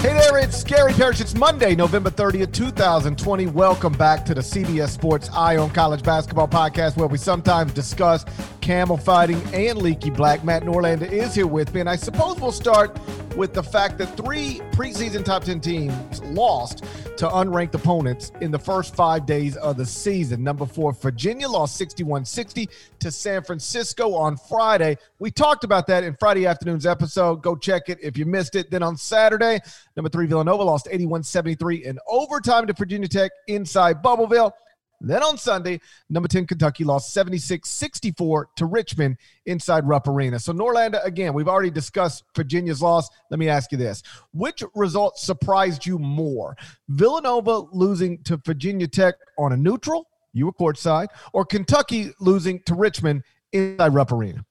Hey there, it's Gary Parrish. It's Monday, November 30th, 2020. Welcome back to the CBS Sports Eye on College Basketball podcast, where we sometimes discuss camel fighting and leaky black. Matt Norlander is here with me, and I suppose we'll start with the fact that three preseason top 10 teams lost to unranked opponents in the first five days of the season. Number four, Virginia lost 61 60 to San Francisco on Friday. We talked about that in Friday afternoon's episode. Go check it if you missed it. Then on Saturday, number three, Villanova lost 81 73 in overtime to Virginia Tech inside Bubbleville. Then on Sunday, number 10 Kentucky lost 76 64 to Richmond inside Rupp Arena. So, Norlander, again, we've already discussed Virginia's loss. Let me ask you this Which result surprised you more? Villanova losing to Virginia Tech on a neutral, you were courtside, or Kentucky losing to Richmond inside Rupp Arena?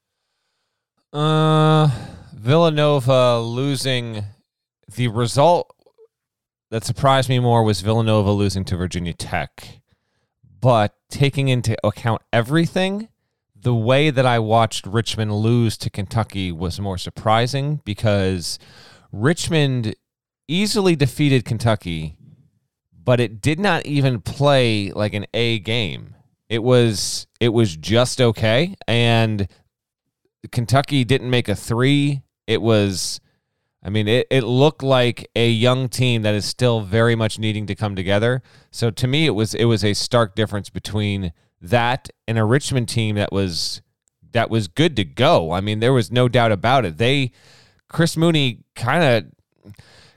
Uh, Villanova losing. The result that surprised me more was Villanova losing to Virginia Tech but taking into account everything, the way that I watched Richmond lose to Kentucky was more surprising because Richmond easily defeated Kentucky, but it did not even play like an A game. It was it was just okay and Kentucky didn't make a 3. It was I mean, it, it looked like a young team that is still very much needing to come together. So to me, it was it was a stark difference between that and a Richmond team that was that was good to go. I mean, there was no doubt about it. They Chris Mooney kind of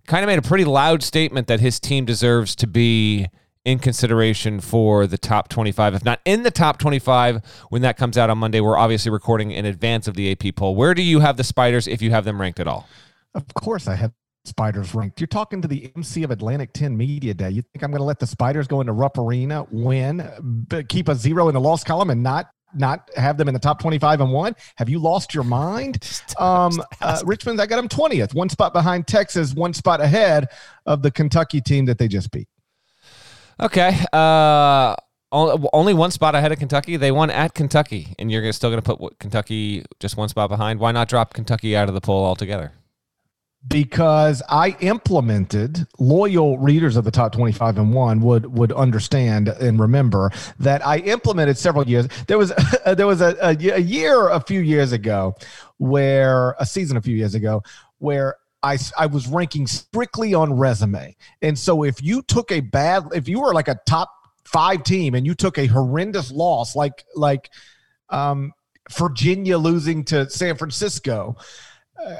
kind of made a pretty loud statement that his team deserves to be in consideration for the top 25 if not in the top 25 when that comes out on Monday we're obviously recording in advance of the AP poll where do you have the spiders if you have them ranked at all of course, I have Spiders ranked. You're talking to the MC of Atlantic 10 Media Day. You think I'm going to let the Spiders go into Rupp Arena, win, keep a zero in the loss column, and not not have them in the top 25 and one? Have you lost your mind? Um, uh, Richmond, I got them 20th, one spot behind Texas, one spot ahead of the Kentucky team that they just beat. Okay. Uh, only one spot ahead of Kentucky. They won at Kentucky, and you're still going to put Kentucky just one spot behind. Why not drop Kentucky out of the poll altogether? Because I implemented loyal readers of the top 25 and one would would understand and remember that I implemented several years. There was there was a, a, a year a few years ago where a season a few years ago where I, I was ranking strictly on resume. And so if you took a bad if you were like a top 5 team and you took a horrendous loss like like um Virginia losing to San Francisco,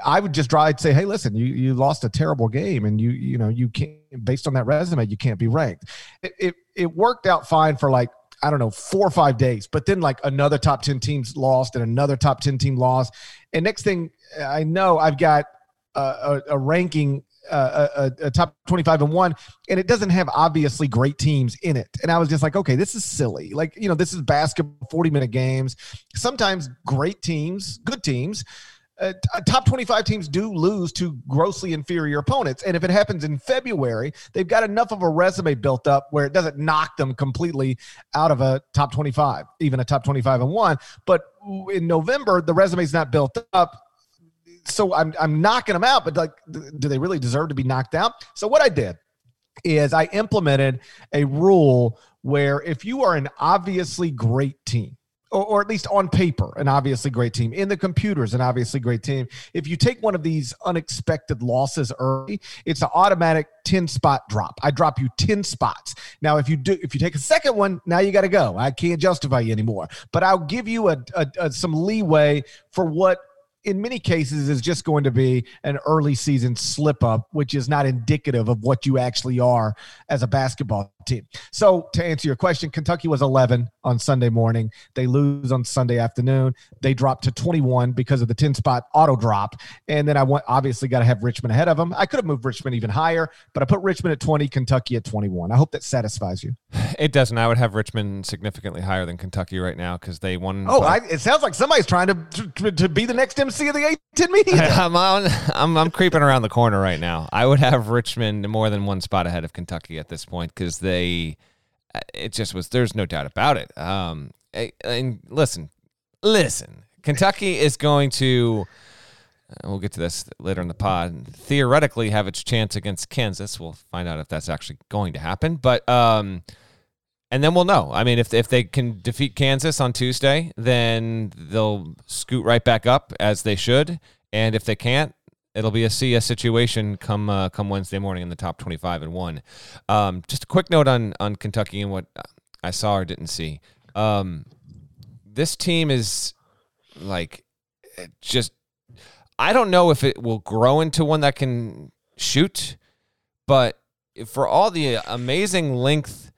I would just try to say, hey, listen, you you lost a terrible game, and you you know you can't based on that resume, you can't be ranked. It it, it worked out fine for like I don't know four or five days, but then like another top ten teams lost, and another top ten team lost, and next thing I know, I've got a, a, a ranking uh, a, a, top 25 and one and it doesn't have obviously great teams in it. And i was just like okay this is silly. Like you know this is basketball 40 minute games. Sometimes great teams good teams uh, top 25 teams do lose to grossly inferior opponents. And if it happens in February, they've got enough of a resume built up where it doesn't knock them completely out of a top 25, even a top 25 and one. But in November, the resume's not built up. So I'm, I'm knocking them out, but like, do they really deserve to be knocked out? So what I did is I implemented a rule where if you are an obviously great team, or, or, at least on paper, an obviously great team. In the computers, an obviously great team. If you take one of these unexpected losses early, it's an automatic 10 spot drop. I drop you 10 spots. Now, if you do, if you take a second one, now you got to go. I can't justify you anymore, but I'll give you a, a, a some leeway for what in many cases is just going to be an early season slip up, which is not indicative of what you actually are as a basketball team. So to answer your question, Kentucky was 11 on Sunday morning. They lose on Sunday afternoon. They drop to 21 because of the 10 spot auto drop. And then I want obviously got to have Richmond ahead of them. I could have moved Richmond even higher, but I put Richmond at 20, Kentucky at 21. I hope that satisfies you. It doesn't. I would have Richmond significantly higher than Kentucky right now because they won. Oh, I, it sounds like somebody's trying to, to, to be the next MC of the A10 media. I'm, on, I'm, I'm creeping around the corner right now. I would have Richmond more than one spot ahead of Kentucky at this point because they they it just was there's no doubt about it um and listen listen kentucky is going to uh, we'll get to this later in the pod theoretically have its chance against kansas we'll find out if that's actually going to happen but um and then we'll know. I mean, if if they can defeat Kansas on Tuesday, then they'll scoot right back up as they should. And if they can't, it'll be a CS situation come uh, come Wednesday morning in the top 25 and one. Um, just a quick note on on Kentucky and what I saw or didn't see. Um, this team is like just I don't know if it will grow into one that can shoot, but for all the amazing length,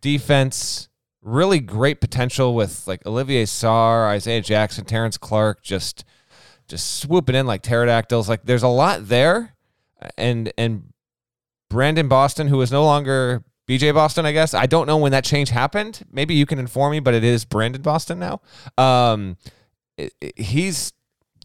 defense, really great potential with like Olivier Sarr, Isaiah Jackson, Terrence Clark, just just swooping in like pterodactyls. Like there's a lot there, and and Brandon Boston, who is no longer BJ Boston, I guess. I don't know when that change happened. Maybe you can inform me, but it is Brandon Boston now. Um, he's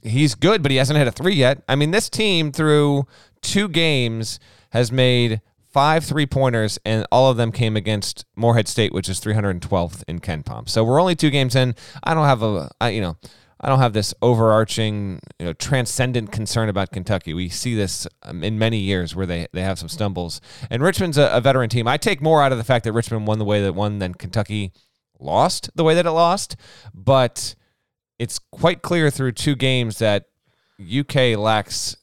he's good, but he hasn't hit a three yet. I mean, this team through two games has made five three pointers, and all of them came against Morehead State, which is 312th in KenPom. So we're only two games in. I don't have a, I, you know, I don't have this overarching, you know, transcendent concern about Kentucky. We see this um, in many years where they, they have some stumbles. And Richmond's a, a, veteran team. I take more out of the fact that Richmond won the way that won than Kentucky lost the way that it lost. But it's quite clear through two games that UK lacks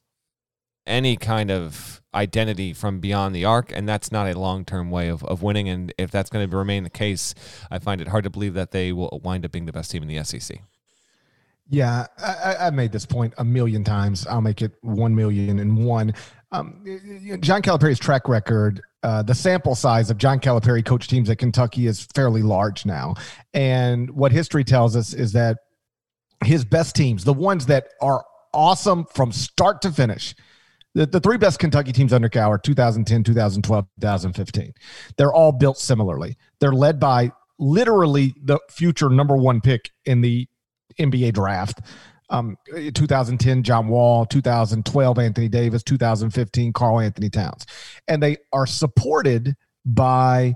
any kind of identity from beyond the arc, and that's not a long term way of, of winning. And if that's going to remain the case, I find it hard to believe that they will wind up being the best team in the SEC. Yeah, I, I made this point a million times. I'll make it one million and one. Um, John Calipari's track record, uh, the sample size of John Calipari coach teams at Kentucky is fairly large now. And what history tells us is that his best teams, the ones that are awesome from start to finish, the, the three best Kentucky teams under Cal are 2010, 2012, 2015. They're all built similarly. They're led by literally the future number one pick in the NBA draft. Um, 2010, John Wall, 2012, Anthony Davis, 2015, Karl-Anthony Towns. And they are supported by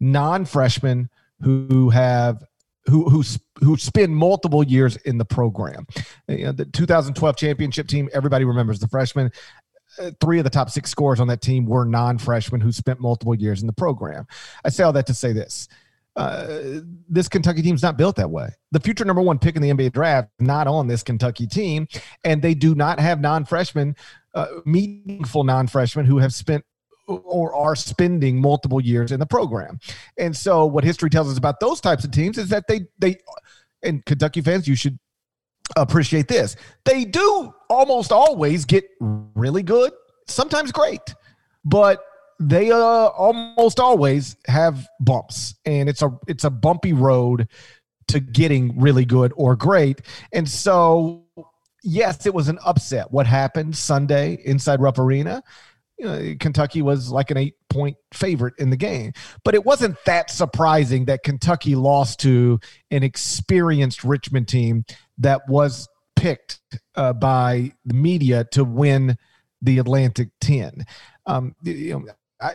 non freshmen who have who who who spend multiple years in the program. You know, the 2012 championship team, everybody remembers the freshmen. Uh, three of the top six scores on that team were non-freshmen who spent multiple years in the program. I say all that to say this: uh, this Kentucky team's not built that way. The future number one pick in the NBA draft not on this Kentucky team, and they do not have non-freshmen, uh, meaningful non-freshmen who have spent or are spending multiple years in the program. And so, what history tells us about those types of teams is that they they and Kentucky fans, you should appreciate this. They do almost always get really good, sometimes great, but they uh, almost always have bumps and it's a it's a bumpy road to getting really good or great. And so yes it was an upset. What happened sunday inside rupp arena? You know, kentucky was like an eight point favorite in the game. But it wasn't that surprising that kentucky lost to an experienced richmond team that was picked uh, by the media to win the atlantic 10 um, you know, I,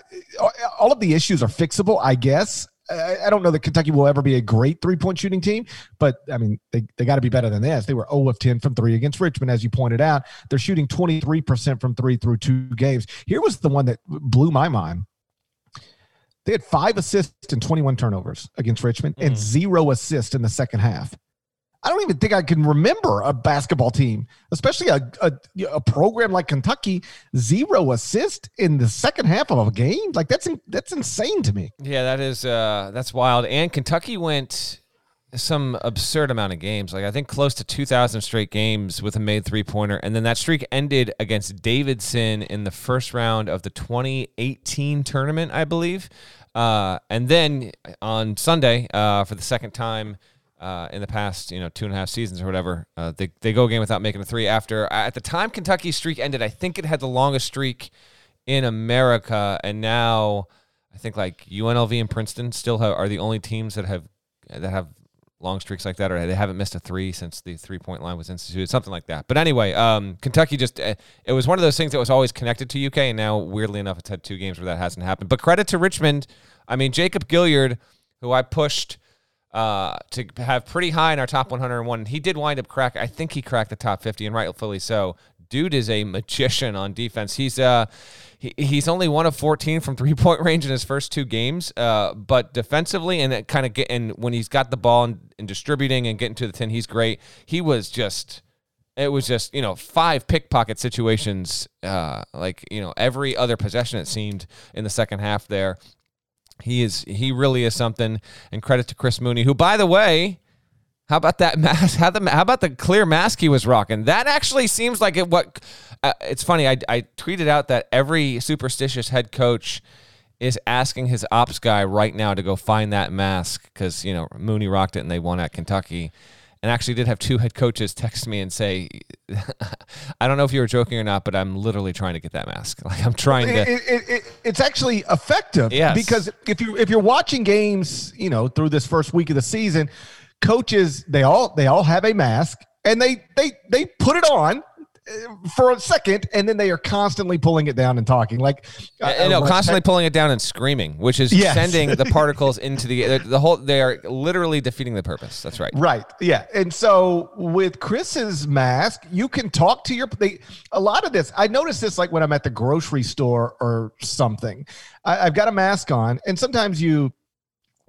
all of the issues are fixable, I guess. I, I don't know that Kentucky will ever be a great three point shooting team, but I mean, they, they got to be better than this. They were 0 of 10 from three against Richmond, as you pointed out. They're shooting 23% from three through two games. Here was the one that blew my mind. They had five assists and 21 turnovers against Richmond mm. and zero assists in the second half. I don't even think I can remember a basketball team, especially a, a, a program like Kentucky, zero assist in the second half of a game. Like that's that's insane to me. Yeah, that is uh, that's wild. And Kentucky went some absurd amount of games. Like I think close to 2,000 straight games with a made three pointer, and then that streak ended against Davidson in the first round of the 2018 tournament, I believe. Uh, and then on Sunday, uh, for the second time uh, in the past, you know, two and a half seasons or whatever, uh, they they go a game without making a three. After at the time Kentucky's streak ended, I think it had the longest streak in America, and now I think like UNLV and Princeton still have, are the only teams that have that have long streaks like that, or they haven't missed a three since the three point line was instituted, something like that. But anyway, um, Kentucky just uh, it was one of those things that was always connected to UK, and now weirdly enough, it's had two games where that hasn't happened. But credit to Richmond. I mean, Jacob Gilliard, who I pushed uh, to have pretty high in our top 101, he did wind up crack. I think he cracked the top 50, and rightfully so. Dude is a magician on defense. He's uh he, he's only one of 14 from three point range in his first two games. Uh, but defensively and kind of get and when he's got the ball and, and distributing and getting to the 10, he's great. He was just it was just you know five pickpocket situations uh, like you know every other possession it seemed in the second half there he is he really is something and credit to chris mooney who by the way how about that mask how, the, how about the clear mask he was rocking that actually seems like it what uh, it's funny. I, I tweeted out that every superstitious head coach is asking his ops guy right now to go find that mask because you know Mooney rocked it and they won at Kentucky. And actually, did have two head coaches text me and say, "I don't know if you were joking or not, but I'm literally trying to get that mask. Like I'm trying to." It, it, it, it's actually effective, yes. because if you if you're watching games, you know, through this first week of the season, coaches they all they all have a mask and they they they put it on for a second, and then they are constantly pulling it down and talking like uh, no, constantly pulling it down and screaming, which is yes. sending the particles into the the whole. They are literally defeating the purpose. That's right. Right. Yeah. And so with Chris's mask, you can talk to your. They, a lot of this, I notice this like when I'm at the grocery store or something. I, I've got a mask on, and sometimes you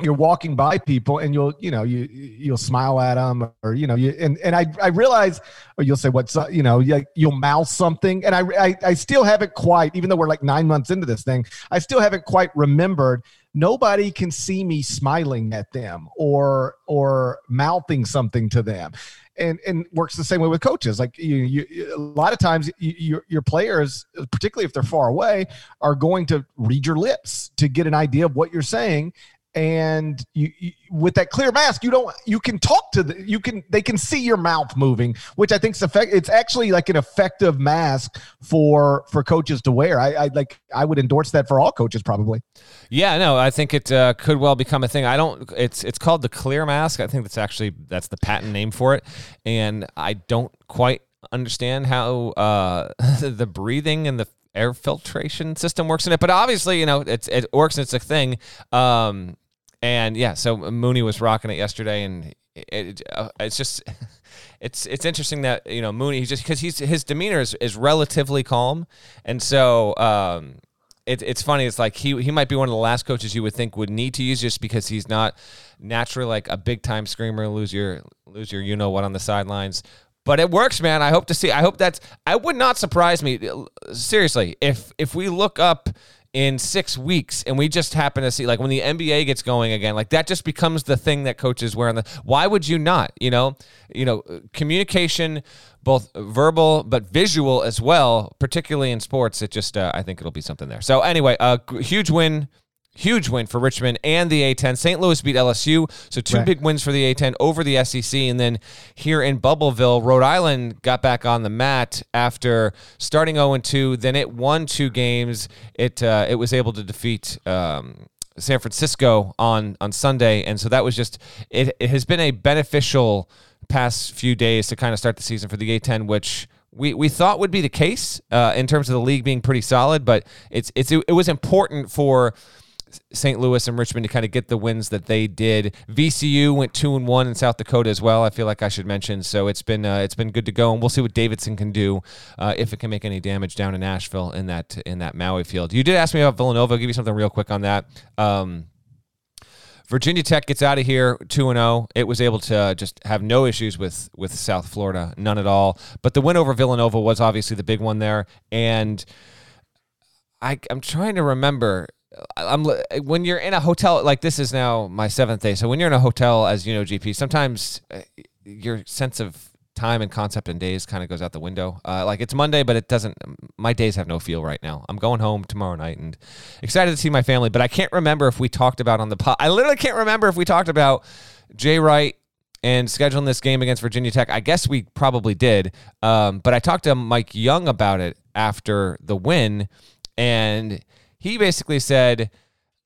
you're walking by people and you'll you know you you'll smile at them or you know you and and I I realize or you'll say what's you know you'll mouth something. And I, I I still haven't quite even though we're like 9 months into this thing I still haven't quite remembered. Nobody can see me smiling at them or or mouthing something to them. And and works the same way with coaches. Like you, you a lot of times you, your your players particularly if they're far away are going to read your lips to get an idea of what you're saying and you, you, with that clear mask you don't you can talk to the you can they can see your mouth moving which i think is effect it's actually like an effective mask for for coaches to wear. I, I like i would endorse that for all coaches probably. Yeah no i think it uh, could well become a thing. I don't it's it's called the clear mask. I think that's actually that's the patent name for it. And i don't quite understand how uh, the breathing and the air filtration system works in it. But obviously, you know, it's it works. And it's a thing. Um, and yeah, so Mooney was rocking it yesterday, and it, it uh, it's just. It's it's interesting that you know Mooney just because he's his demeanor is, is relatively calm, and so um, it, it's funny. It's like he he might be one of the last coaches you would think would need to use just because he's not naturally like a big time screamer, lose your lose your you know what on the sidelines but it works, man. I hope to see. I hope that's. I would not surprise me. Seriously, if if we look up in six weeks and we just happen to see like when the NBA gets going again, like that just becomes the thing that coaches wear on the. Why would you not? You know, you know, communication, both verbal but visual as well, particularly in sports. It just, uh, I think it'll be something there. So anyway, a uh, huge win Huge win for Richmond and the A10. St. Louis beat LSU, so two right. big wins for the A10 over the SEC. And then here in Bubbleville, Rhode Island got back on the mat after starting 0 2. Then it won two games. It uh, it was able to defeat. Um, San Francisco on on Sunday, and so that was just it. It has been a beneficial past few days to kind of start the season for the A10, which we, we thought would be the case uh, in terms of the league being pretty solid, but it's it's it was important for St. Louis and Richmond to kind of get the wins that they did. VCU went two and one in South Dakota as well. I feel like I should mention. So it's been uh, it's been good to go, and we'll see what Davidson can do uh, if it can make any damage down in Asheville in that in that Maui field. You did ask me about Villanova. I'll give you something real quick on that. Um, Virginia Tech gets out of here 2 0. It was able to just have no issues with with South Florida, none at all. But the win over Villanova was obviously the big one there and I I'm trying to remember I'm when you're in a hotel like this is now my 7th day. So when you're in a hotel as you know GP, sometimes uh, your sense of time and concept and days kind of goes out the window. Uh, like it's Monday, but it doesn't. My days have no feel right now. I'm going home tomorrow night and excited to see my family. But I can't remember if we talked about on the pod. I literally can't remember if we talked about Jay Wright and scheduling this game against Virginia Tech. I guess we probably did. Um, but I talked to Mike Young about it after the win, and he basically said,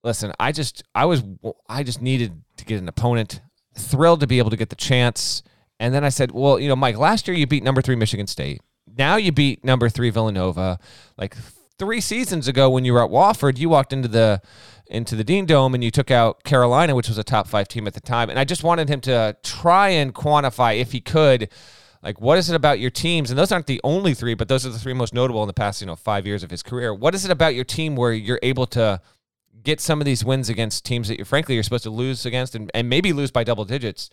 "Listen, I just, I was, I just needed to get an opponent. Thrilled to be able to get the chance." And then I said, well, you know, Mike, last year you beat number three Michigan State. Now you beat number three Villanova. Like three seasons ago when you were at Wofford, you walked into the into the Dean Dome and you took out Carolina, which was a top five team at the time. And I just wanted him to try and quantify, if he could, like what is it about your teams? And those aren't the only three, but those are the three most notable in the past, you know, five years of his career. What is it about your team where you're able to get some of these wins against teams that you frankly you're supposed to lose against and, and maybe lose by double digits?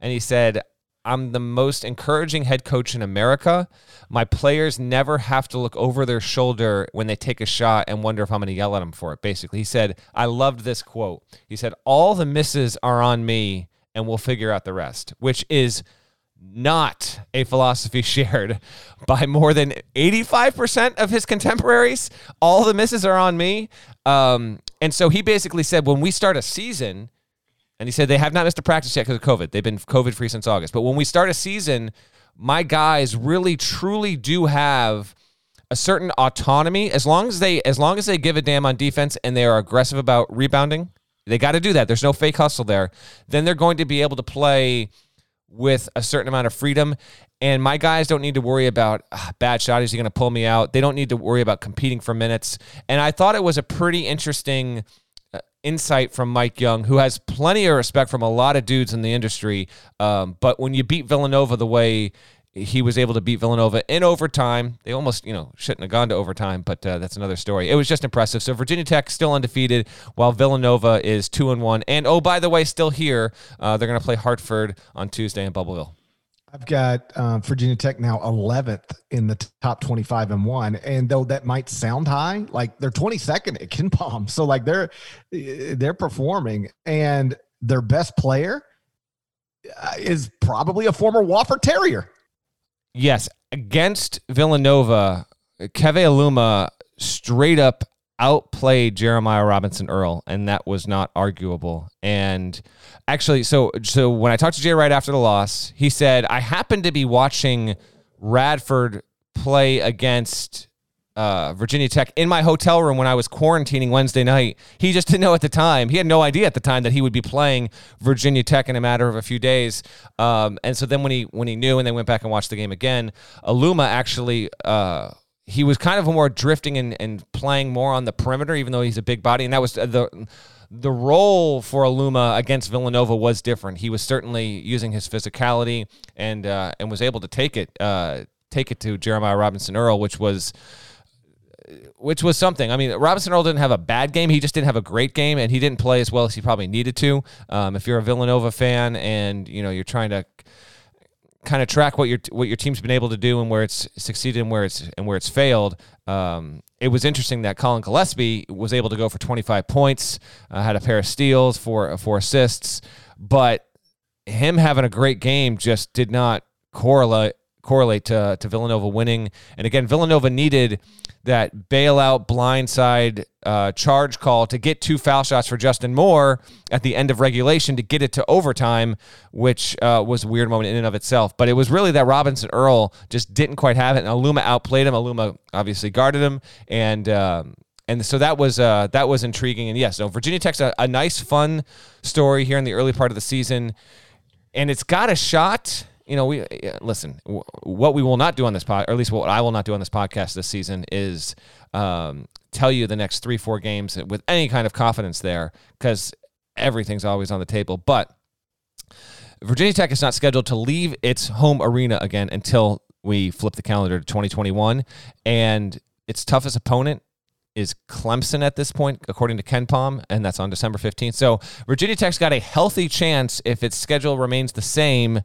And he said, I'm the most encouraging head coach in America. My players never have to look over their shoulder when they take a shot and wonder if I'm going to yell at them for it. Basically, he said, I loved this quote. He said, All the misses are on me and we'll figure out the rest, which is not a philosophy shared by more than 85% of his contemporaries. All the misses are on me. Um, and so he basically said, when we start a season, and he said they have not missed a practice yet because of COVID. They've been COVID free since August. But when we start a season, my guys really truly do have a certain autonomy as long as they as long as they give a damn on defense and they are aggressive about rebounding. They got to do that. There's no fake hustle there. Then they're going to be able to play with a certain amount of freedom. And my guys don't need to worry about uh, bad shot. Is he going to pull me out? They don't need to worry about competing for minutes. And I thought it was a pretty interesting insight from Mike Young, who has plenty of respect from a lot of dudes in the industry. Um, but when you beat Villanova the way he was able to beat Villanova in overtime, they almost, you know, shouldn't have gone to overtime, but uh, that's another story. It was just impressive. So Virginia Tech still undefeated, while Villanova is two and one. And oh, by the way, still here. Uh, they're going to play Hartford on Tuesday in Bubbleville. I've got um, Virginia Tech now 11th in the top 25 and one. And though that might sound high, like they're 22nd at KenPom. So like they're, they're performing and their best player uh, is probably a former Wofford Terrier. Yes. Against Villanova, Keve Aluma straight up outplayed Jeremiah Robinson Earl, and that was not arguable. And actually, so so when I talked to Jay right after the loss, he said I happened to be watching Radford play against uh, Virginia Tech in my hotel room when I was quarantining Wednesday night. He just didn't know at the time. He had no idea at the time that he would be playing Virginia Tech in a matter of a few days. Um, and so then when he when he knew and they went back and watched the game again, Aluma actually. Uh, he was kind of more drifting and, and playing more on the perimeter, even though he's a big body. And that was the the role for Aluma against Villanova was different. He was certainly using his physicality and uh, and was able to take it uh, take it to Jeremiah Robinson Earl, which was which was something. I mean, Robinson Earl didn't have a bad game. He just didn't have a great game, and he didn't play as well as he probably needed to. Um, if you're a Villanova fan and you know you're trying to kind of track what your what your team's been able to do and where it's succeeded and where it's and where it's failed. Um, it was interesting that Collin Gillespie was able to go for 25 points, uh, had a pair of steals, four four assists, but him having a great game just did not correlate correlate to to Villanova winning. And again, Villanova needed that bailout blindside uh, charge call to get two foul shots for Justin Moore at the end of regulation to get it to overtime, which uh, was a weird moment in and of itself. But it was really that Robinson Earl just didn't quite have it, and Aluma outplayed him. Aluma obviously guarded him, and um, and so that was uh, that was intriguing. And yes, so Virginia Tech's a, a nice, fun story here in the early part of the season, and it's got a shot you know, we listen. What we will not do on this pod, or at least what I will not do on this podcast this season, is um, tell you the next three, four games with any kind of confidence there because everything's always on the table. But Virginia Tech is not scheduled to leave its home arena again until we flip the calendar to 2021. And its toughest opponent is Clemson at this point, according to KenPom, and that's on December 15th. So Virginia Tech's got a healthy chance if its schedule remains the same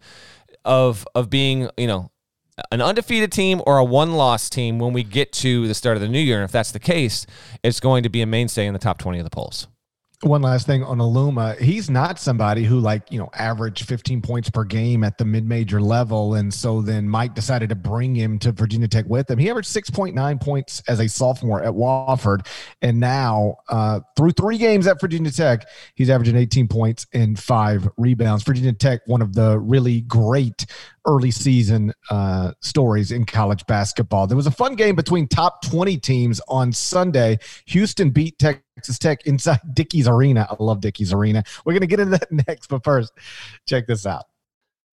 of of being, you know, an undefeated team or a one-loss team when we get to the start of the new year. And if that's the case, it's going to be a mainstay in the top 20 of the polls one last thing on Aluma. He's not somebody who like, you know, averaged 15 points per game at the mid-major level. And so then Mike decided to bring him to Virginia Tech with him. He averaged 6.9 points as a sophomore at Wofford. And now uh, through three games at Virginia Tech, he's averaging 18 points and five rebounds. Virginia Tech, one of the really great early season uh, stories in college basketball. There was a fun game between top 20 teams on Sunday. Houston beat Texas Tech inside Dickies Arena. I love Dickies Arena. We're going to get into that next, but first, check this out.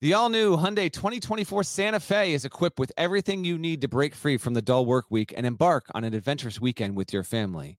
The all new Hyundai 2024 Santa Fe is equipped with everything you need to break free from the dull work week and embark on an adventurous weekend with your family.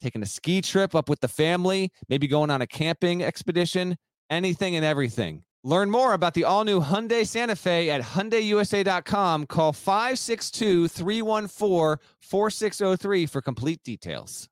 taking a ski trip up with the family, maybe going on a camping expedition, anything and everything. Learn more about the all-new Hyundai Santa Fe at hyundaiusa.com. Call 562-314-4603 for complete details.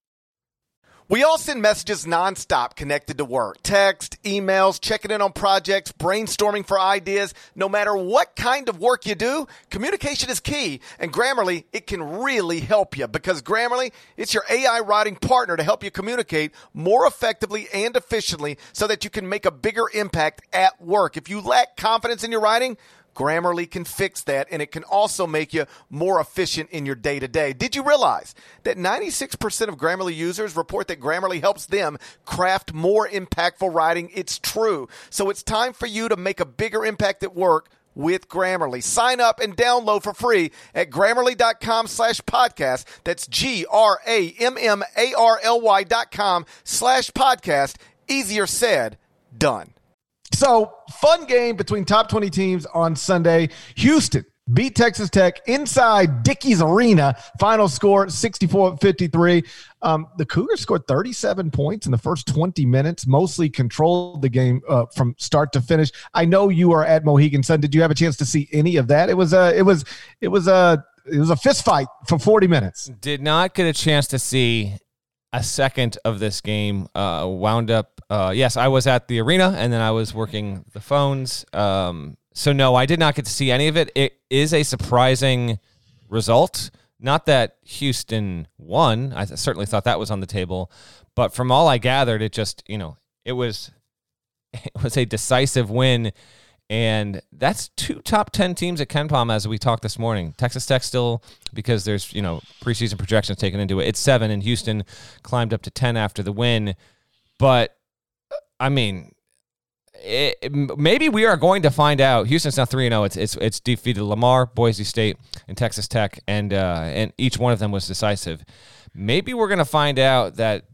We all send messages nonstop connected to work. Text, emails, checking in on projects, brainstorming for ideas. No matter what kind of work you do, communication is key. And Grammarly, it can really help you because Grammarly, it's your AI writing partner to help you communicate more effectively and efficiently so that you can make a bigger impact at work. If you lack confidence in your writing, Grammarly can fix that and it can also make you more efficient in your day to day. Did you realize that 96% of Grammarly users report that Grammarly helps them craft more impactful writing? It's true. So it's time for you to make a bigger impact at work with Grammarly. Sign up and download for free at grammarly.com slash podcast. That's G R A M M A R L Y dot com slash podcast. Easier said, done. So, fun game between top 20 teams on Sunday. Houston beat Texas Tech inside Dickies Arena. Final score 64 53. Um, the Cougars scored 37 points in the first 20 minutes, mostly controlled the game uh, from start to finish. I know you are at Mohegan Sun. Did you have a chance to see any of that? It was a, it was, it was a, it was a fist fight for 40 minutes. Did not get a chance to see a second of this game. Uh, wound up uh, yes, I was at the arena and then I was working the phones. Um, so no, I did not get to see any of it. It is a surprising result. Not that Houston won. I certainly thought that was on the table, but from all I gathered, it just you know it was it was a decisive win, and that's two top ten teams at KenPom as we talked this morning. Texas Tech still because there's you know preseason projections taken into it. It's seven, and Houston climbed up to ten after the win, but I mean, it, it, maybe we are going to find out. Houston's now three and zero. Oh. It's it's it's defeated Lamar, Boise State, and Texas Tech, and uh, and each one of them was decisive. Maybe we're going to find out that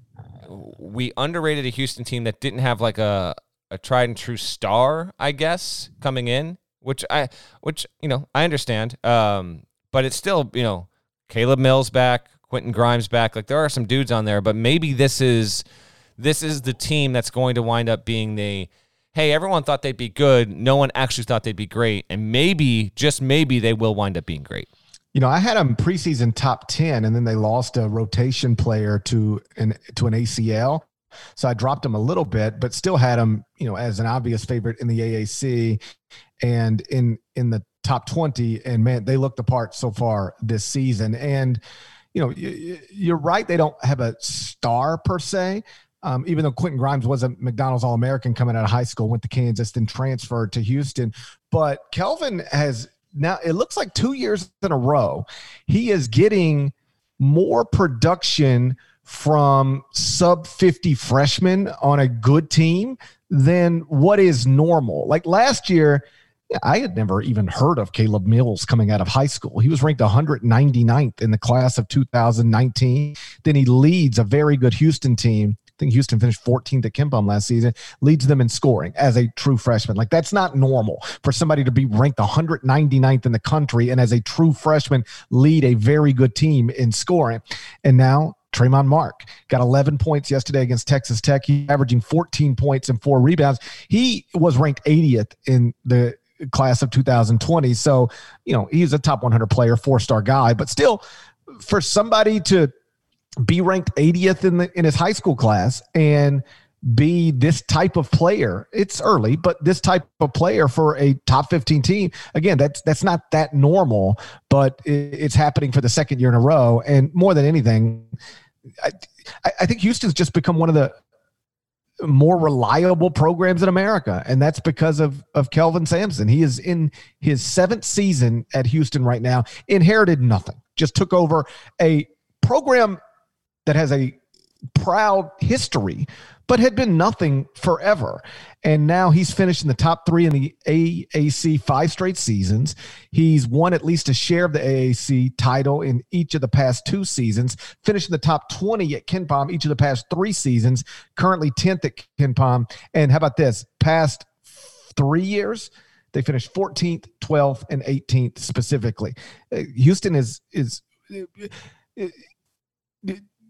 we underrated a Houston team that didn't have like a a tried and true star, I guess, coming in, which I which you know I understand. Um, but it's still you know Caleb Mills back, Quentin Grimes back. Like there are some dudes on there, but maybe this is this is the team that's going to wind up being the hey, everyone thought they'd be good. No one actually thought they'd be great. And maybe, just maybe, they will wind up being great. You know, I had them preseason top 10, and then they lost a rotation player to an to an ACL. So I dropped them a little bit, but still had them, you know, as an obvious favorite in the AAC and in in the top 20. And man, they looked the part so far this season. And you know, you're right; they don't have a star per se, um, even though Quentin Grimes was a McDonald's All American coming out of high school, went to Kansas, then transferred to Houston. But Kelvin has now, it looks like two years in a row, he is getting more production from sub 50 freshmen on a good team than what is normal. Like last year, I had never even heard of Caleb Mills coming out of high school. He was ranked 199th in the class of 2019. Then he leads a very good Houston team. Think Houston finished 14th at KenPom last season, leads them in scoring as a true freshman. Like that's not normal for somebody to be ranked 199th in the country and as a true freshman lead a very good team in scoring. And now Tramon Mark got 11 points yesterday against Texas Tech. He averaging 14 points and four rebounds. He was ranked 80th in the class of 2020. So, you know, he's a top 100 player, four star guy, but still, for somebody to be ranked 80th in the in his high school class and be this type of player. It's early, but this type of player for a top 15 team, again, that's that's not that normal, but it's happening for the second year in a row. And more than anything, I, I think Houston's just become one of the more reliable programs in America, and that's because of of Kelvin Sampson. He is in his seventh season at Houston right now. Inherited nothing, just took over a program that has a proud history but had been nothing forever. And now he's finished in the top three in the AAC five straight seasons. He's won at least a share of the AAC title in each of the past two seasons, finished in the top 20 at KenPom each of the past three seasons, currently 10th at KenPom. And how about this? Past three years, they finished 14th, 12th, and 18th specifically. Uh, Houston is, is, uh, uh,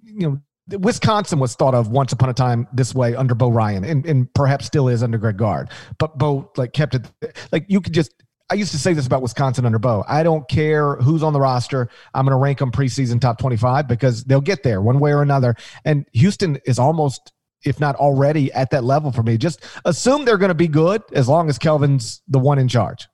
you know, Wisconsin was thought of once upon a time this way under Bo Ryan, and, and perhaps still is under Greg Gard. But Bo like kept it like you could just. I used to say this about Wisconsin under Bo. I don't care who's on the roster. I'm going to rank them preseason top 25 because they'll get there one way or another. And Houston is almost, if not already, at that level for me. Just assume they're going to be good as long as Kelvin's the one in charge.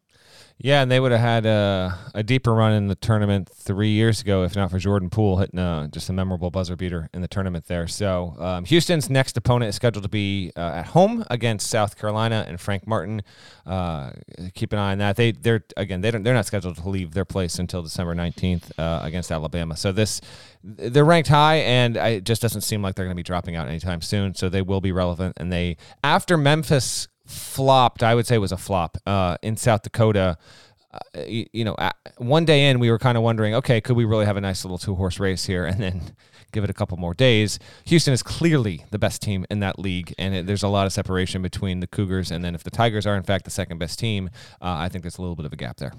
Yeah, and they would have had a, a, deeper run in the tournament three years ago, if not for Jordan Poole hitting a, just a memorable buzzer beater in the tournament there. So um, Houston's next opponent is scheduled to be uh, at home against South Carolina and Frank Martin. Uh, keep an eye on that. They they're again they don't they're not scheduled to leave their place until December nineteenth uh, against Alabama. So this they're ranked high, and it just doesn't seem like they're going to be dropping out anytime soon. So they will be relevant, and they after Memphis flopped, I would say was a flop uh, in South Dakota. Uh, you, you, know, one day in, we were kind of wondering, okay, could we really have a nice little two horse race here? And then give it a couple more days. Houston is clearly the best team in that league, and it, there's a lot of separation between the Cougars. And then if the Tigers are, in fact, the second best team, uh, I think there's a little bit of a gap there.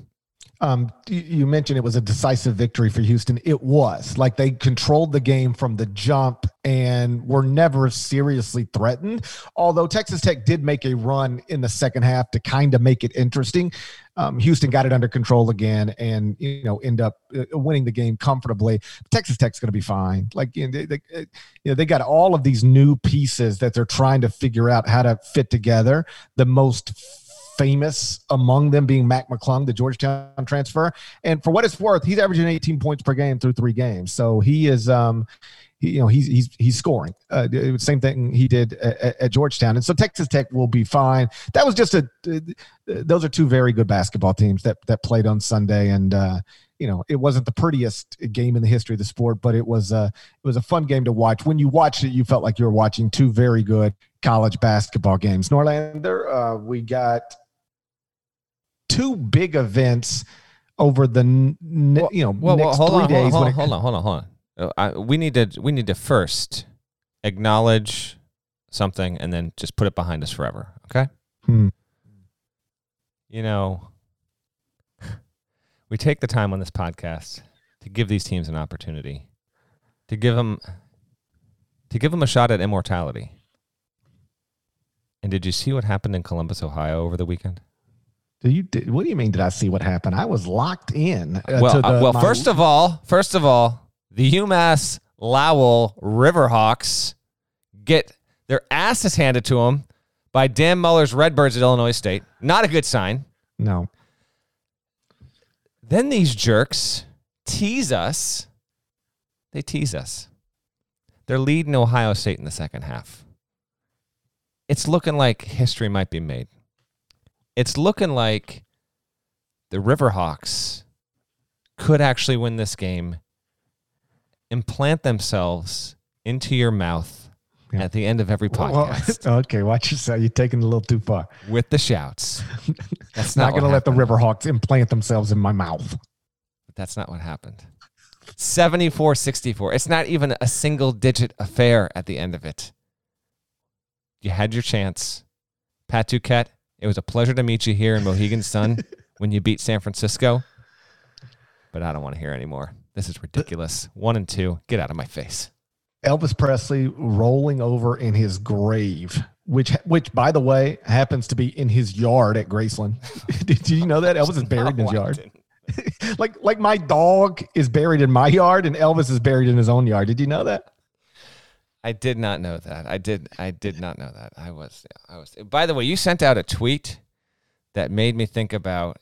Um, you mentioned it was a decisive victory for Houston. It was like they controlled the game from the jump and were never seriously threatened. Although Texas Tech did make a run in the second half to kind of make it interesting. Um, Houston got it under control again, and you know end up uh, winning the game comfortably. Texas Tech's going to be fine. Like you know, they, they, uh, you know, they got all of these new pieces that they're trying to figure out how to fit together. The most famous among them being Mac McClung, the Georgetown transfer. And for what it's worth, he's averaging 18 points per game through three games. So he is, um, he, you know, he's he's he's scoring. Uh, same thing he did at, at, Georgetown, and so Texas Tech will be fine. That was just a. Uh, those are two very good basketball teams that that played on Sunday, and uh, you know, it wasn't the prettiest game in the history of the sport, but it was a it was a fun game to watch. When you watched it, you felt like you were watching two very good college basketball games. Norlander, uh, we got two big events over the well, you know well, next well, three on, days. Hold on, hold on, hold on, hold on. Uh, I, we need to we need to first acknowledge something and then just put it behind us forever. Okay. Hmm. You know, we take the time on this podcast to give these teams an opportunity, to give them, to give them a shot at immortality. And did you see what happened in Columbus, Ohio, over the weekend? Do you? What do you mean? Did I see what happened? I was locked in. Uh, well, uh, the, uh, well. My, first of all, first of all, the UMass Lowell Riverhawks get their asses handed to them by Dan Muller's Redbirds at Illinois State. Not a good sign. No. Then these jerks tease us. They tease us. They're leading Ohio State in the second half. It's looking like history might be made it's looking like the Riverhawks could actually win this game, implant themselves into your mouth Yeah. at the end of every Well, podcast okay, watch yourself. You're taking it a little too far. with the shouts. That's not not, going to let the. Riverhawks implant themselves in my mouth. But that's not what happened. 74 64. It's not even a single digit affair at the end of it. You had your chance. Pat Duquette, it was a pleasure to meet you here in Mohegan Sun when you beat San Francisco. But I don't want to hear anymore. This is ridiculous. One and two. Get out of my face. Elvis Presley rolling over in his grave, which, which by the way, happens to be in his yard at Graceland. Did you know that Elvis is buried in his yard? like like my dog is buried in my yard and Elvis is buried in his own yard. Did you know that? I did not know that. I did. I did not know that. I was. I was. By the way, you sent out a tweet that made me think about.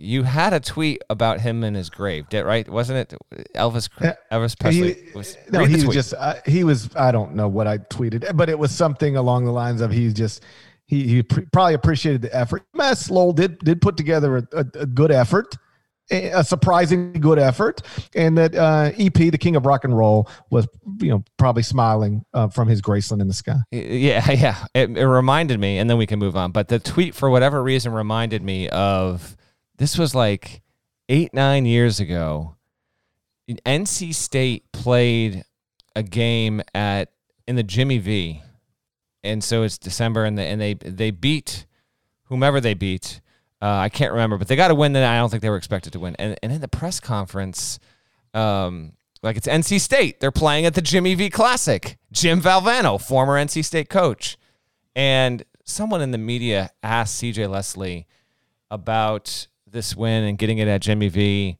You had a tweet about him in his grave, did right? Wasn't it Elvis? Elvis Presley He- was. no, he was just uh, he was. I don't know what I tweeted, but it was something along the lines of he's just he he pr- probably appreciated the effort. Mass Lowell did did put together a, a, a good effort, a a surprising good effort, and that uh, EP, the king of rock and roll, was you know probably smiling uh, from his Graceland in the sky. Yeah, yeah. It, it reminded me, and then we can move on. But the tweet, for whatever reason, reminded me of this was like eight, nine years ago. NC State played a game at in the Jimmy V, and so it's December, and they and they they beat whomever they beat. Uh, I can't remember, but they got a win that I don't think they were expected to win. And and in the press conference, um, like it's NC State, they're playing at the Jimmy V Classic. Jim Valvano, former NC State coach, and someone in the media asked CJ Leslie about this win and getting it at Jimmy V,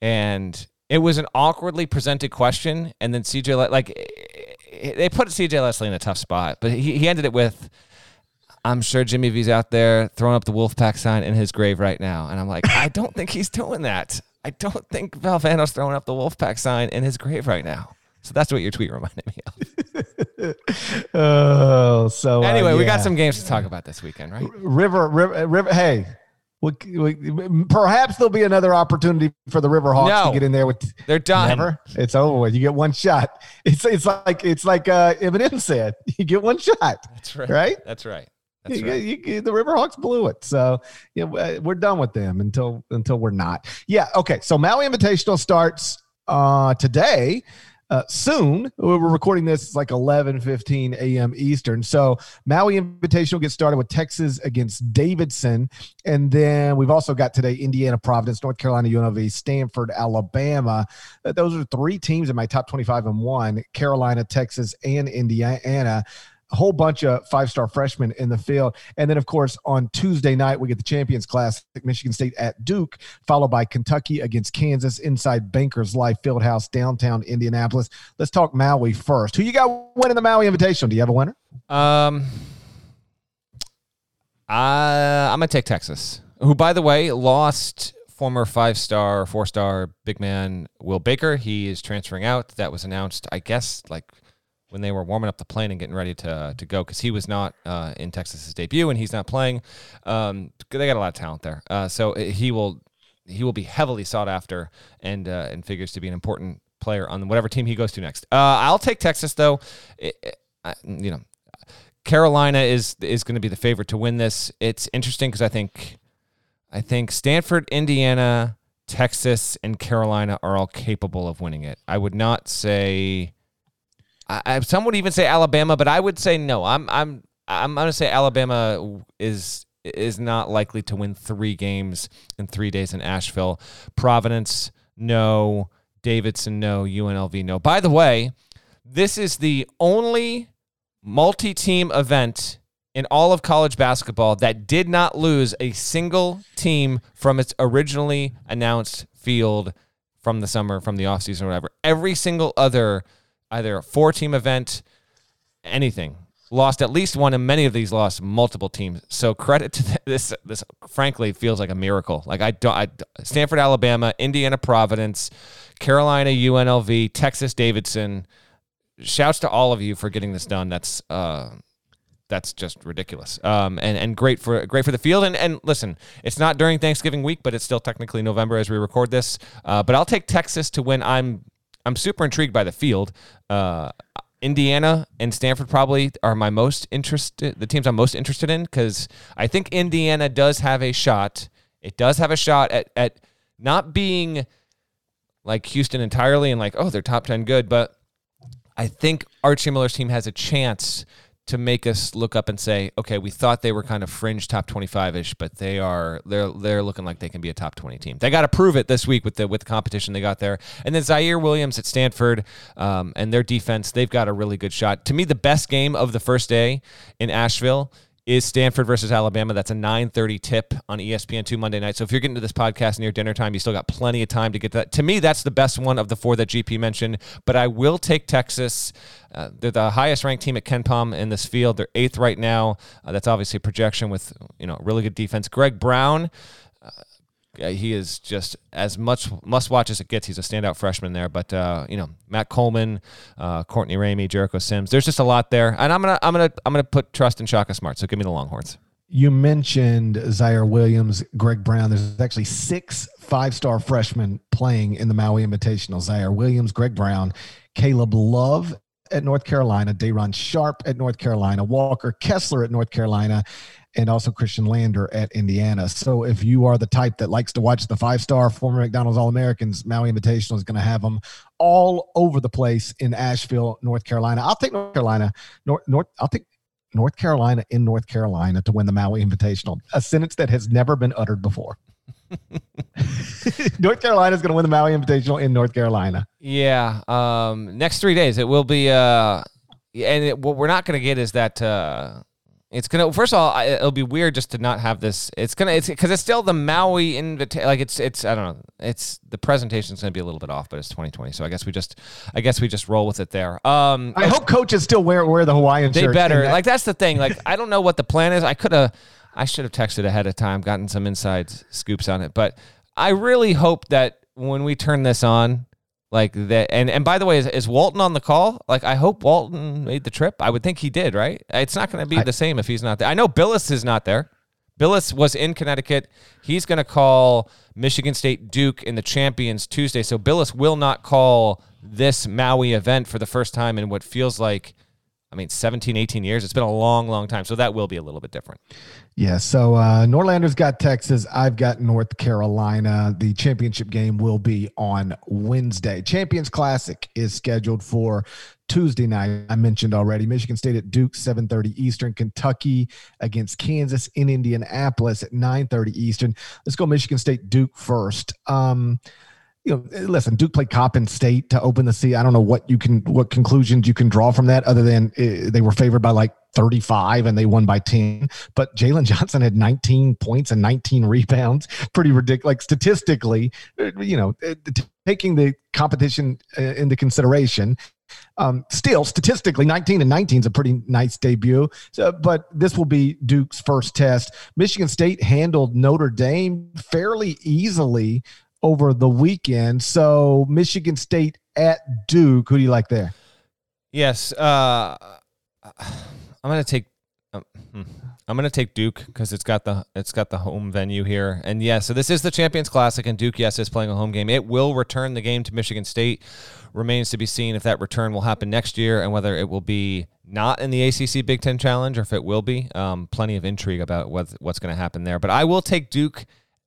and it was an awkwardly presented question. And then CJ like they put CJ Leslie in a tough spot, but he, he ended it with. I'm sure Jimmy V's out there throwing up the Wolfpack sign in his grave right now. And I'm like, I don't think he's doing that. I don't think Valvano's throwing up the Wolfpack sign in his grave right now. So that's what your tweet reminded me of. oh, so uh, Anyway, we got some games to talk about this weekend, right? River, River, River. Hey, we, we, perhaps there'll be another opportunity for the Riverhawks No. to get in there with. They're done. Never. It's over with. You get one shot. It's it's like it's like uh, Eminem said. You get one shot, That's right. right? That's right. That's You- right. you- you- the Riverhawks blew it, so yeah, uh, we're done with them until until we're not. Yeah. Okay. So Maui Invitational starts uh, today. Uh, soon we're recording this it's like 11 15 a.m eastern so maui invitational gets started with texas against davidson and then we've also got today indiana providence north carolina unlv stanford alabama Uh, those are three teams in my top 25 and one carolina texas and indiana whole bunch of five star freshmen in the field. And then, of course, on Tuesday night, we get the Champions Classic, Michigan State at Duke, followed by Kentucky against Kansas inside Bankers Life Fieldhouse, downtown Indianapolis. Let's talk Maui first. Who you got winning the Maui Invitational? Do you have a winner? Um, I I'm gonna take Texas, who by the way lost former five star, four star big man Will Baker. He is transferring out. That was announced, I guess, like when they were warming up the plane and getting ready to to go because he was not uh, in Texas's debut and he's not playing. Um, they got a lot of talent there, uh, so he will he will be heavily sought after and uh, and figures to be an important player on whatever team he goes to next. Uh, I'll take Texas though. It, it- I, you know, Carolina is is going to be the favorite to win this. It's interesting because I think I think Stanford, Indiana, Texas, and Carolina are all capable of winning it. I would not say. I, some would even say Alabama, but I would say no. I'm I'm I'm to say Alabama is is not likely to win three games in three days in Asheville. Providence, no. Davidson, no. UNLV, no. By the way, this is the only multi-team event in all of college basketball that did not lose a single team from its originally announced field from the summer, from the offseason or whatever. Every single other either a four-team event, anything, lost at least one, and many of these lost multiple teams. So credit to th- this. This frankly feels like a miracle. Like I don't. I, Stanford, Alabama, Indiana, Providence, Carolina, UNLV, Texas, Davidson. Shouts to all of you for getting this done. That's uh, that's just ridiculous. Um, and and great for great for the field. And and listen, it's not during Thanksgiving week, but it's still technically November as we record this. Uh, but I'll take Texas to win. I'm I'm super intrigued by the field. Uh, Indiana and Stanford probably are my most interested, the teams I'm most interested in, because I think Indiana does have a shot. It does have a shot at, at not being like Houston entirely and like, oh, they're top 10 good, but I think Archie Miller's team has a chance to make us look up and say, okay, we thought they were kind of fringe top 25ish, but they are they're they're looking like they can be a top 20 team. They got to prove it this week with the with the competition they got there. And then Ziaire Williams at Stanford um, and their defense, they've got a really good shot. To me, the best game of the first day in Asheville is Stanford versus Alabama. That's a 9:30 tip on ESPN2 Monday night. So if you're getting to this podcast near dinner time, you still got plenty of time to get that. To me, that's the best one of the four that GP mentioned. But I will take Texas. Uh, they're the highest ranked team at KenPom in this field. They're eighth right now. Uh, that's obviously a projection with you know really good defense. Greg Brown. Uh, he is just as much must watch as it gets. He's a standout freshman there, but uh, you know Matt Coleman, uh, Courtney Ramey, Jericho Sims. There's just a lot there, and I'm gonna I'm gonna I'm gonna put trust in Shaka Smart. So give me the Longhorns. You mentioned Ziaire Williams, Greg Brown. There's actually six five-star freshmen playing in the Maui Invitational. Ziaire Williams, Greg Brown, Caleb Love at North Carolina, Day'Ron Sharpe at North Carolina, Walker Kessler at North Carolina, and also Khristian Lander at Indiana. So if you are the type that likes to watch the five star former McDonald's All Americans, Maui Invitational is going to have them all over the place in Asheville, North Carolina. I'll take North Carolina. North, North I'll take North Carolina in North Carolina to win the Maui Invitational, a sentence that has never been uttered before. North Carolina is going to win the Maui Invitational in North Carolina. Yeah. Um, next three days, it will be. Uh, and it, what we're not going to get is that. Uh, it's gonna. First of all, it'll be weird just to not have this. It's gonna. It's because it's still the Maui invitation. Like it's. It's. I don't know. It's the presentation's gonna be a little bit off, but it's 2020. So I guess we just. I guess we just roll with it there. Um. I hope coaches still wear wear the Hawaiian They better. that- Like that's the thing. Like I don't know what the plan is. I could have. I should have texted ahead of time, gotten some inside scoops on it. But I really hope that when we turn this on, like that. And and by the way, is, is Walton on the call? Like I hope Walton made the trip. I would think he did. Right? It's not going to be I- the same if he's not there. I know Bilas is not there. Bilas was in Connecticut. He's going to call Michigan State Duke in the Champions Tuesday. So Bilas will not call this Maui event for the first time in what feels like, I mean, 17, 18 years. It's been a long, long time. So that will be a little bit different. Yeah, so uh, Norlander's got Texas. I've got North Carolina. The championship game will be on Wednesday. Champions Classic is scheduled for Tuesday night. I mentioned already. Michigan State at Duke, 7:30 Eastern. Kentucky against Kansas in Indianapolis at 9:30 Eastern. Let's go Michigan State Duke first. Um, you know, listen, Duke played Coppin State to open the season. I don't know what you can, what conclusions you can draw from that, other than uh, they were favored by like 35 and they won by 10. But Jalen Johnson had 19 points and 19 rebounds. Pretty ridiculous. Like statistically, uh, you know, taking the competition into consideration. Um, still, statistically, 19 and 19 is a pretty nice debut. So, but this will be Duke's first test. Michigan State handled Notre Dame fairly easily over the weekend. So, Michigan State at Duke. Who do you like there? Yes. Uh, I'm to take. Um, hmm. I'm to take Duke because it's got the it's got the home venue here, and yeah. So this is the Champions Classic, and Duke, yes, is playing a home game. It will return the game to Michigan State. Remains to be seen if that return will happen next year, and whether it will be not in the ACC Big Ten Challenge or if it will be. Um, plenty of intrigue about what, what's going to happen there, but I will take Duke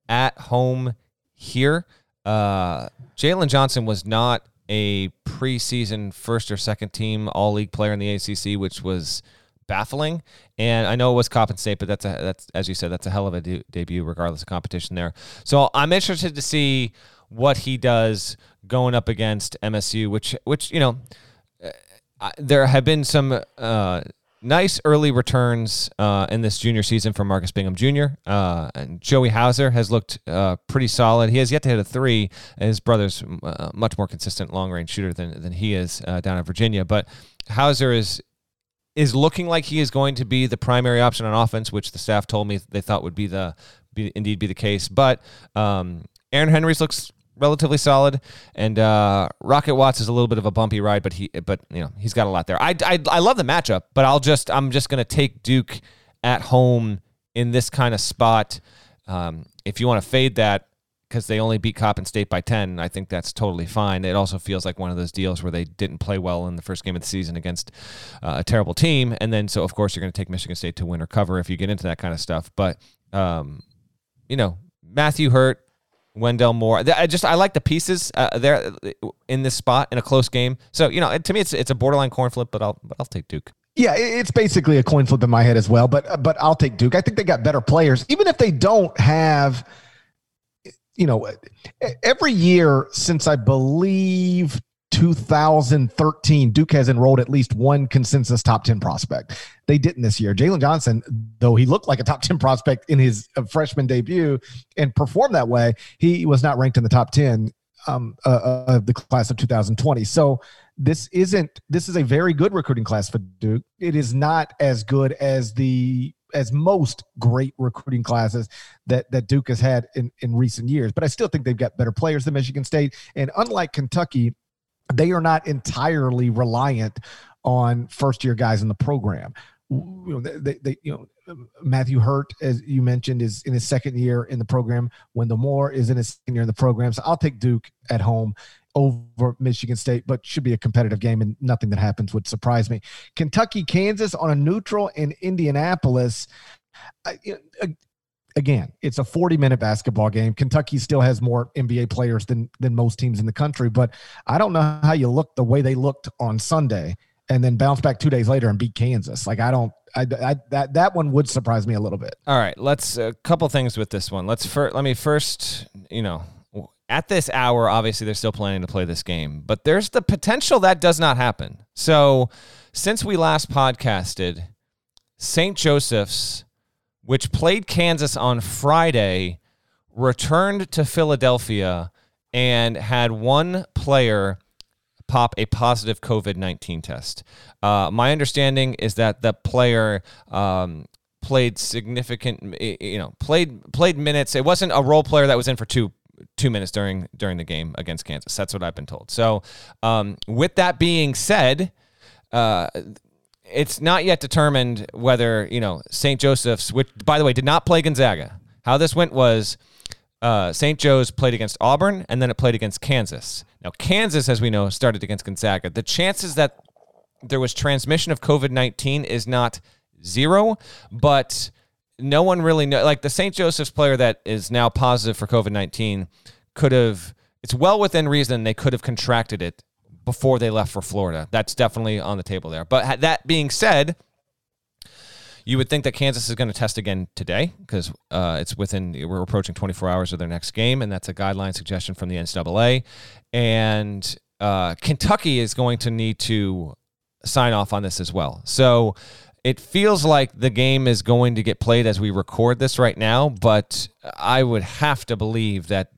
at home here. Uh, Jalen Johnson was not a preseason first or second team All League player in the ACC, which was baffling. And I know it was Coppin State, but that's a that's as you said, that's a hell of a de- debut, regardless of competition there. So I'm interested to see what he does going up against MSU, which which you know uh, there have been some uh, nice early returns uh, in this junior season for Marcus Bingham Jr. Uh, and Joey Hauser has looked uh, pretty solid. He has yet to hit a three. His brother's uh, much more consistent long range shooter than than he is uh, down in Virginia. But Hauser is is looking like he is going to be the primary option on offense, which the staff told me they thought would be the be, indeed be the case. But um, Aaron Henry's looks relatively solid, and uh, Rocket Watts is a little bit of a bumpy ride, but he but you know he's got a lot there. I I, I love the matchup, but I'll just I'm just gonna take Duke at home in this kind of spot. Um, if you want to fade that, because they only beat Coppin State by 10. I think that's totally fine. It also feels like one of those deals where they didn't play well in the first game of the season against uh, a terrible team. And then, so of course, you're to take Michigan State to win or cover if you get into that kind of stuff. But, um, you know, Matthew Hurt, Wendell Moore. I just I like the pieces uh, there in this spot in a close game. So you know, to me, it's it's a borderline coin flip, but I'll but I'll take Duke. Yeah, it's basically a coin flip in my head as well. But but I'll take Duke. I think they got better players, even if they don't have. You know, every year since I believe 2013, Duke has enrolled at least one consensus top 10 prospect. They didn't this year. Jalen Johnson, though he looked like a top 10 prospect in his uh, freshman debut and performed that way, he was not ranked in the top 10 um, uh, uh, of the class of 2020. So this isn't, this is a very good recruiting class for Duke. It is not as good as the as most great recruiting classes that that Duke has had in in recent years. But I still think they've got better players than Michigan State. And unlike Kentucky, they are not entirely reliant on first year guys in the program. You know, they, they, you know, Matthew Hurt, as you mentioned, is in his second year in the program. Wendell Moore is in his second year in the program. So I'll take Duke at home over Michigan State, but should be a competitive game, and nothing that happens would surprise me. Kentucky, Kansas on a neutral in Indianapolis. I, again, it's a 40 minute basketball game. Kentucky still has more NBA players than than most teams in the country, but I don't know how you look the way they looked on Sunday and then bounce back two days later and beat Kansas. Like I don't, I, I that that one would surprise me a little bit. All right, let's a couple things with this one. Let's first let me first, you know, at this hour, obviously they're still planning to play this game, but there's the potential that does not happen. So since we last podcasted, St. Joseph's which played Kansas on Friday, returned to Philadelphia and had one player pop a positive COVID 19 test. Uh, my understanding is that the player. Um, played significant you know played played minutes it wasn't a role player that was in for two two minutes during during the game against Kansas. That's what I've been told. So, um, with that being said, uh, it's not yet determined whether you know St. Joseph's, which by the way did not play Gonzaga. How this went was uh, St. Joe's played against Auburn and then it played against Kansas. Now Kansas, as we know, started against Gonzaga. The chances that there was transmission of COVID nineteen is not zero, but no one really know. Like the St. Joseph's player that is now positive for COVID nineteen could have. It's well within reason they could have contracted it before they left for Florida. That's definitely on the table there. But that being said, you would think that Kansas is going to test again today because uh, it's within we're approaching 24 hours of their next game, and that's a guideline suggestion from the NCAA. And uh, Kentucky is going to need to sign off on this as well. So it feels like the game is going to get played as we record this right now, but I would have to believe that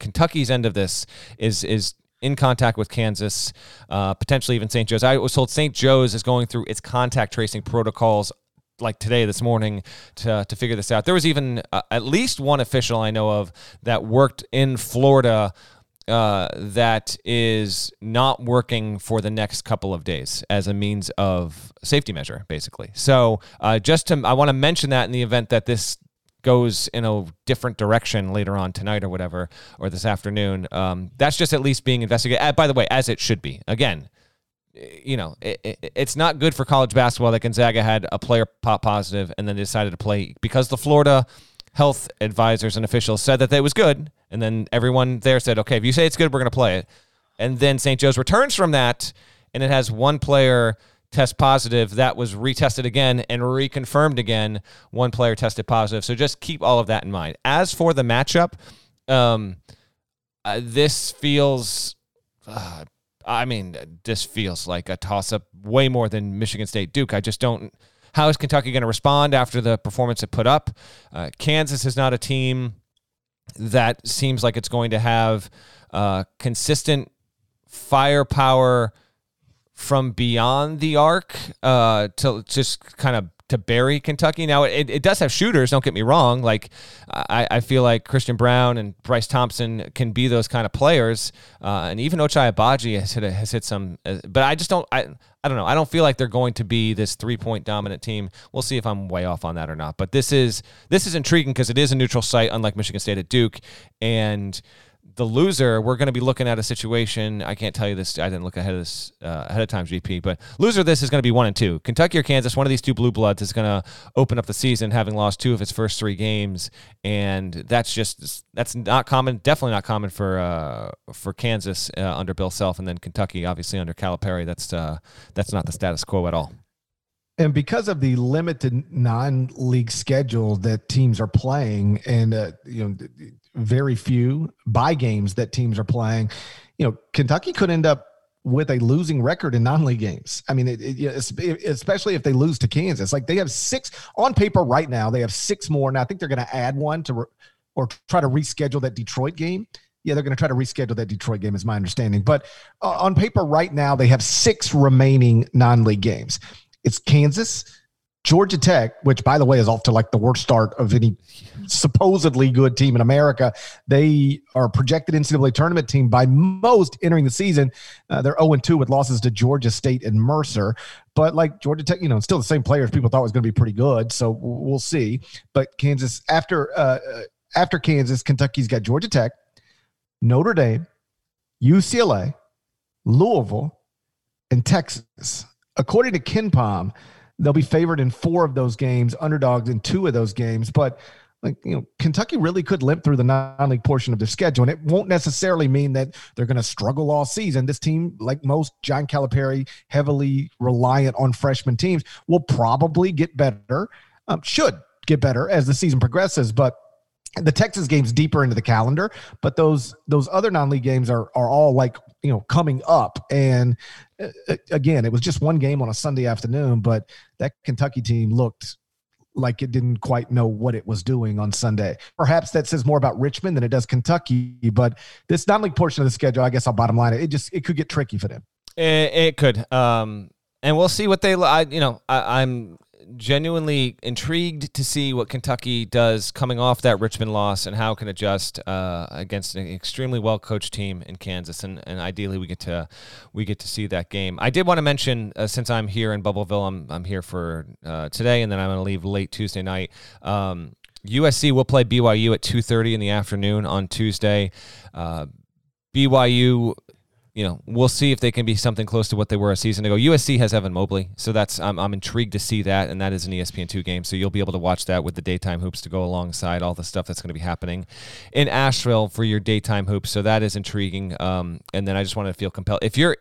Kentucky's end of this is is in contact with Kansas, uh, potentially even St. Joe's. I was told St. Joe's is going through its contact tracing protocols like today this morning to to figure this out. There was even uh, at least one official I know of that worked in Florida uh, that is not working for the next couple of days as a means of safety measure, basically. So uh, just to I want to mention that in the event that this goes in a different direction later on tonight or whatever, or this afternoon. Um, that's just at least being investigated. Uh, by the way, as it should be. Again, you know, it, it, it's not good for college basketball that Gonzaga had a player pop positive and then decided to play because the Florida health advisors and officials said that it was good. And then everyone there said, okay, if you say it's good, we're going to play it. And then St. Joe's returns from that, and it has one player test positive. That was retested again and reconfirmed again. One player tested positive. So just keep all of that in mind. As for the matchup, um, uh, this feels, uh, I mean, this feels like a toss up way more than Michigan State Duke. I just don't. How is Kentucky going to respond after the performance it put up? Uh, Kansas is not a team that seems like it's going to have uh, consistent firepower from beyond the arc uh, to just kind of to bury Kentucky. Now it, it does have shooters. Don't get me wrong. Like I, I feel like Christian Braun and Bryce Thompson can be those kind of players, uh, and even Ochai Agbaji has hit has hit some. Uh, but I just don't. I I don't know. I don't feel like they're going to be this three point dominant team. We'll see if I'm way off on that or not. But this is this is intriguing because it is a neutral site, unlike Michigan State at Duke, and the loser, we're going to be looking at a situation. I can't tell you this. I didn't look ahead of this uh, ahead of time, GP. But loser, this is going to be one and two. Kentucky or Kansas, one of these two blue bloods is going to open up the season having lost two of its first three games, and that's just that's not common. Definitely not common for uh, for Kansas uh, under Bill Self, and then Kentucky, obviously under Calipari. That's uh, that's not the status quo at all. And because of the limited non-league schedule that teams are playing, and uh, you know very few by games that teams are playing. You know, Kentucky could end up with a losing record in non-league games. I mean, it, it, especially if they lose to Kansas. Like they have six on paper right now. They have six more. Now I think they're going to add one to re, or try to reschedule that Detroit game. Yeah, they're going to try to reschedule that Detroit game, is my understanding. But uh, on paper right now, they have six remaining non-league games. It's Kansas, Georgia Tech, which by the way is off to like the worst start of any supposedly good team in America. They are projected NCAA tournament team by most entering the season. Uh, they're 0 2 with losses to Georgia State and Mercer. But like Georgia Tech, you know, still the same players people thought was going to be pretty good. So we'll see. But Kansas, after uh, uh, after Kansas, Kentucky's got Georgia Tech, Notre Dame, UCLA, Louisville, and Texas. According to KenPom, They'll be favored in four of those games, underdogs in two of those games. But like you know, Kentucky really could limp through the non-league portion of their schedule, and it won't necessarily mean that they're going to struggle all season. This team, like most John Calipari, heavily reliant on freshman teams, will probably get better. Um, should get better as the season progresses, but the Texas games deeper into the calendar, but those those other non-league games are are all like you know coming up. And uh, uh, again it was just one game on a sunday afternoon but that kentucky team looked like it didn't quite know what it was doing on sunday. Perhaps that says more about richmond than it does kentucky but this non-league portion of the schedule i guess i'll bottom line it, it just it could get tricky for them. It, it could um and we'll see what they I, you know I, i'm genuinely intrigued to see what Kentucky does coming off that Richmond loss and how it can adjust uh, against an extremely well coached team in Kansas. And, and ideally, we get to we get to see that game. I did want to mention uh, since I'm here in Bubbleville, I'm I'm here for uh, today, and then I'm going to leave late Tuesday night. Um, USC will play BYU at 2:30 in the afternoon on Tuesday. Uh, BYU you know, we'll see if they can be something close to what they were a season ago. USC has Evan Mobley, so that's I'm, I'm intrigued to see that, and that is an ESPN two game, so you'll be able to watch that with the daytime hoops to go alongside all the stuff that's going to be happening in Asheville for your daytime hoops. So that is intriguing. Um, and then I just want to feel compelled if you're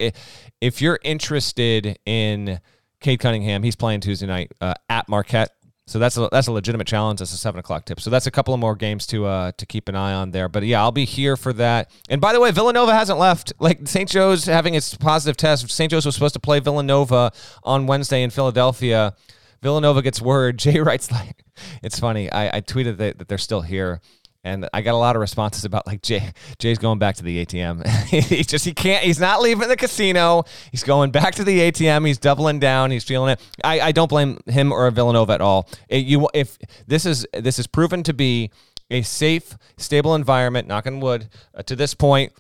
if you're interested in Cade Cunningham, he's playing Tuesday night uh, at Marquette. So that's a that's a legitimate challenge. That's a seven o'clock tip. So that's a couple of more games to uh to keep an eye on there. But yeah, I'll be here for that. And by the way, Villanova hasn't left. Like St. Joe's having its positive test. St. Joe's was supposed to play Villanova on Wednesday in Philadelphia. Villanova gets word. Jay Wright's like, it's funny. I, I tweeted that, that they're still here and I got a lot of responses about like Jay Jay's going back to the ATM. he just he can't he's not leaving the casino. He's going back to the ATM. He's doubling down. He's feeling it. I, I don't blame him or Villanova at all. It, you if this is this is proven to be a safe, stable environment. Knock on wood. Uh, to this point,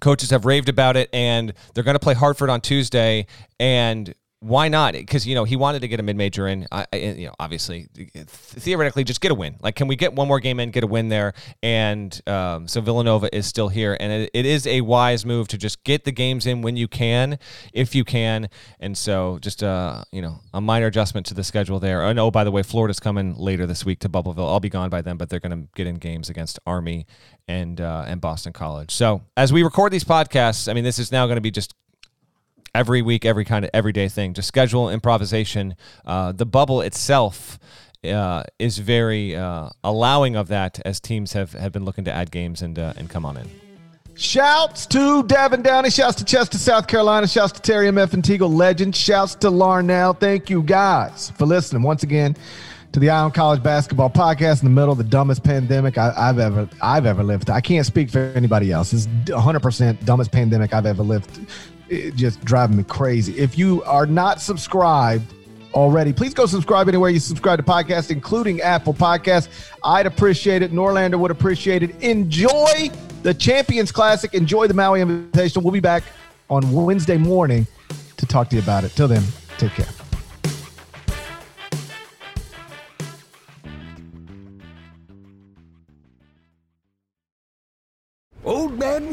coaches have raved about it, and they're going to play Hartford on Tuesday. And why not? Because you know he wanted to get a mid major in. I, you know, obviously, theoretically, just get a win. Like, can we get one more game in, get a win there? And um, so Villanova is still here, and it, it is a wise move to just get the games in when you can, if you can. And so, just uh, you know, a minor adjustment to the schedule there. And oh, by the way, Florida's coming later this week to Bubbleville. I'll be gone by then, but they're going to get in games against Army and uh, and Boston College. So as we record these podcasts, I mean, this is now going to be just every week, every kind of everyday thing. Just schedule improvisation. Uh, the bubble itself uh, is very uh, allowing of that as teams have, have been looking to add games and uh, and come on in. Shouts to Devin Downey. Shouts to Chester, South Carolina. Shouts to Terry M. F. and Teagle Legend. Shouts to Larnell. Thank you guys for listening once again to the Eye on College Basketball Podcast in the middle of the dumbest pandemic I, have ever I've ever lived. I can't speak for anybody else. It's 100 percent dumbest pandemic I've ever lived it just driving me crazy. If you are not subscribed already. Please go subscribe anywhere you subscribe to podcasts, including Apple Podcasts. I'd appreciate it. Norlander would appreciate it. Enjoy the Champions Classic. Enjoy the Maui Invitational. We'll be back on Wednesday morning to talk to you about it. Till then, take care.